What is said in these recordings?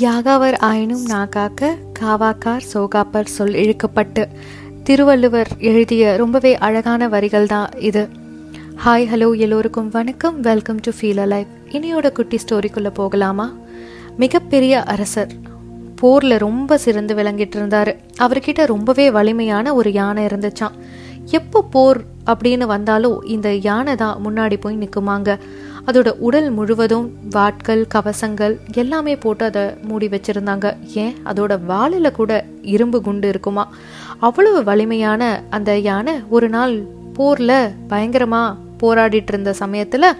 யாகாவர் ஆயினும் நாகாக்க காவாக்கார் சோகாப்பர் சொல் இழுக்கப்பட்டு. திருவள்ளுவர் எழுதிய ரொம்பவே அழகான வரிகள் தான் இது. ஹாய் ஹலோ எல்லோருக்கும் வணக்கம். Welcome to feel a life இனியோட குட்டி ஸ்டோரிக்குள்ளே போகலாமா? மிகப்பெரிய அரசர். போரில் ரொம்ப சிறந்து விளங்கிட்டு இருந்தார். அவர்கிட்ட ரொம்பவே வலிமையான ஒரு யானை இருந்துச்சான் எப்போ போர் அப்படின்னு வந்தாலும் இந்த யானை தான் முன்னாடி போய் நிற்குமாங்க அதோட உடல் முழுவதும் வாட்கள் கவசங்கள் எல்லாமே போட்டு அதை மூடி வச்சிருந்தாங்க. ஏன்? அதோட வாலில் கூட இரும்பு குண்டு இருக்குமா? அவ்வளவு வலிமையான அந்த யானை ஒரு நாள் போரில் பயங்கரமாக போராடிட்டு இருந்த சமயத்தில்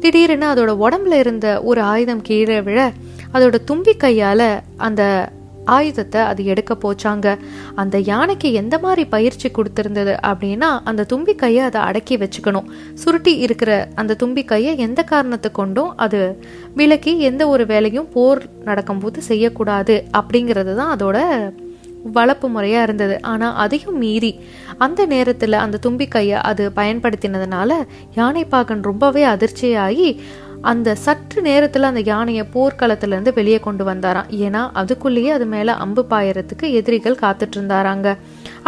திடீர்னு அதோட உடம்புல இருந்த ஒரு ஆயுதம் கீழே விழ அதோட தும்பி கையால் அந்த ஆயுதத்தை அது எடுக்க போச்சாங்க. அந்த யானைக்கு எந்த மாதிரி பயிற்சி கொடுத்துருந்தது அப்படின்னா அந்த தும்பி கையை அதை அடக்கி வச்சுக்கணும். சுருட்டி இருக்கிற அந்த தும்பி கையை எந்த காரணத்தை கொண்டும் அது விலக்கி எந்த ஒரு வேலையும் போர் நடக்கும்போது செய்யக்கூடாது அப்படிங்கிறது தான் அதோட வளர்ப்பு முறையாக இருந்தது. ஆனால் அதையும் மீறி அந்த நேரத்தில் அந்த தும்பி கையை அது பயன்படுத்தினதுனால யானைப்பாகன் ரொம்பவே அதிர்ச்சியாகி அந்த சற்று நேரத்தில் அந்த யானையை போர்க்களத்துலேருந்து வெளியே கொண்டு வந்தாராம். ஏன்னா அதுக்குள்ளேயே அது மேலே அம்பு பாயறதுக்கு எதிரிகள் காத்துட்டு இருந்தாராங்க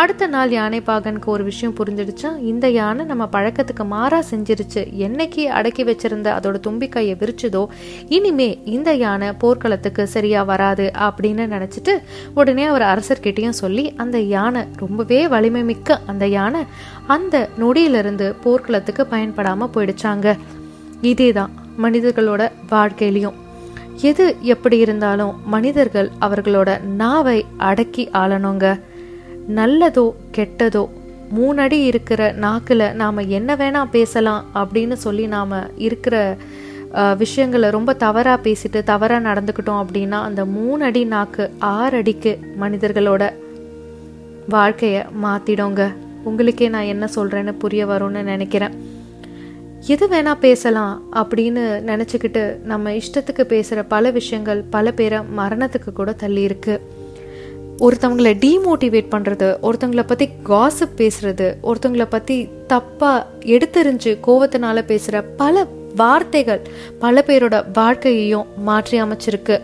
அடுத்த நாள் யானை பாகனுக்கு ஒரு விஷயம் புரிஞ்சிடுச்சா? இந்த யானை நம்ம பழக்கத்துக்கு மாறா செஞ்சிருச்சு. என்னைக்கு அடக்கி வச்சிருந்த அதோட தும்பிக்கையை விரிச்சதோ இனிமே இந்த யானை போர்க்களத்துக்கு சரியா வராது அப்படின்னு நினைச்சிட்டு உடனே அவர் அரசர்கிட்டையும் சொல்லி அந்த யானை ரொம்பவே வலிமை மிக்க அந்த யானை அந்த நொடியிலிருந்து போர்க்களத்துக்கு பயன்படாம போயிடுச்சாங்க. இதே தான் மனிதர்களோட வாழ்க்கையிலையும். எது எப்படி இருந்தாலும் மனிதர்கள் அவர்களோட நாவை அடக்கி ஆளணுங்க. நல்லதோ கெட்டதோ மூணடி இருக்கிற நாக்கில் நாம் என்ன வேணால் பேசலாம் அப்படின்னு சொல்லி நாம் இருக்கிற விஷயங்களை ரொம்ப தவறாக பேசிட்டு தவறாக நடந்துக்கிட்டோம் அப்படின்னா அந்த மூணு அடி நாக்கு ஆறு அடிக்கு மனிதர்களோட வாழ்க்கையை மாற்றிடுங்க உங்களுக்கே நான் என்ன சொல்கிறேன்னு புரிய வரும்னு நினைக்கிறேன். எது வேணா பேசலாம் அப்படின்னு நினச்சிக்கிட்டு நம்ம இஷ்டத்துக்கு பேசுகிற பல விஷயங்கள் பல பேரை மரணத்துக்கு கூட தள்ளி இருக்கு ஒருத்தவங்களை டீமோட்டிவேட் பண்ணுறது ஒருத்தவங்களை பற்றி காசப் பேசுறது ஒருத்தவங்களை பற்றி தப்பாக எடுத்தெறிஞ்சு கோவத்தினால பேசுகிற பல வார்த்தைகள் பல பேரோட வாழ்க்கையையும் மாற்றி அமைச்சிருக்கு.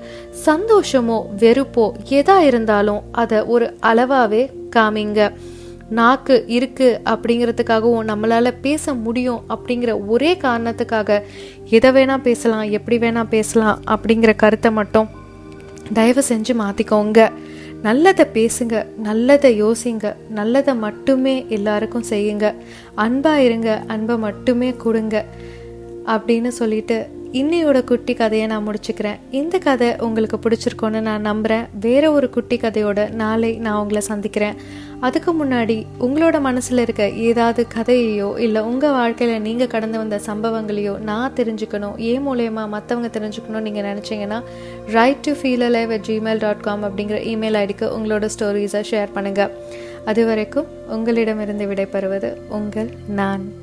சந்தோஷமோ வெறுப்போ எதா இருந்தாலும் அதை ஒரு அளவாகவே காமிங்க. நாக்கு இருக்கு அப்படிங்கிறதுக்காகவும் நம்மளால பேச முடியும் அப்படிங்கிற ஒரே காரணத்துக்காக எதை வேணா பேசலாம் எப்படி வேணா பேசலாம் அப்படிங்கிற கருத்தை மட்டும் தயவு செஞ்சு மாத்திக்கோங்க. நல்லதை பேசுங்க நல்லதை யோசிங்க நல்லதை மட்டுமே எல்லாருக்கும் செய்யுங்க. அன்பா இருங்க அன்பை மட்டுமே கொடுங்க அப்படின்னு சொல்லிட்டு இன்னையோட குட்டி கதையை நான் முடிச்சுக்கிறேன். இந்த கதை உங்களுக்கு பிடிச்சிருக்கோன்னு நான் நம்புகிறேன் வேற ஒரு குட்டி கதையோட நாளை நான் உங்களை சந்திக்கிறேன். அதுக்கு முன்னாடி உங்களோட மனசில் இருக்க ஏதாவது கதையையோ இல்லை உங்கள் வாழ்க்கையில் நீங்கள் கடந்து வந்த சம்பவங்களையோ நான் தெரிஞ்சுக்கணும் ஏன் மூலயமா மற்றவங்க தெரிஞ்சுக்கணும்னு நீங்கள் நினச்சிங்கன்னா write to feel alive at Gmail dot com அப்படிங்கிற இமெயில் ஐடிக்கு உங்களோட ஸ்டோரிஸை ஷேர் பண்ணுங்கள் அது வரைக்கும் உங்களிடமிருந்து விடைபெறுவது உங்கள் நான்.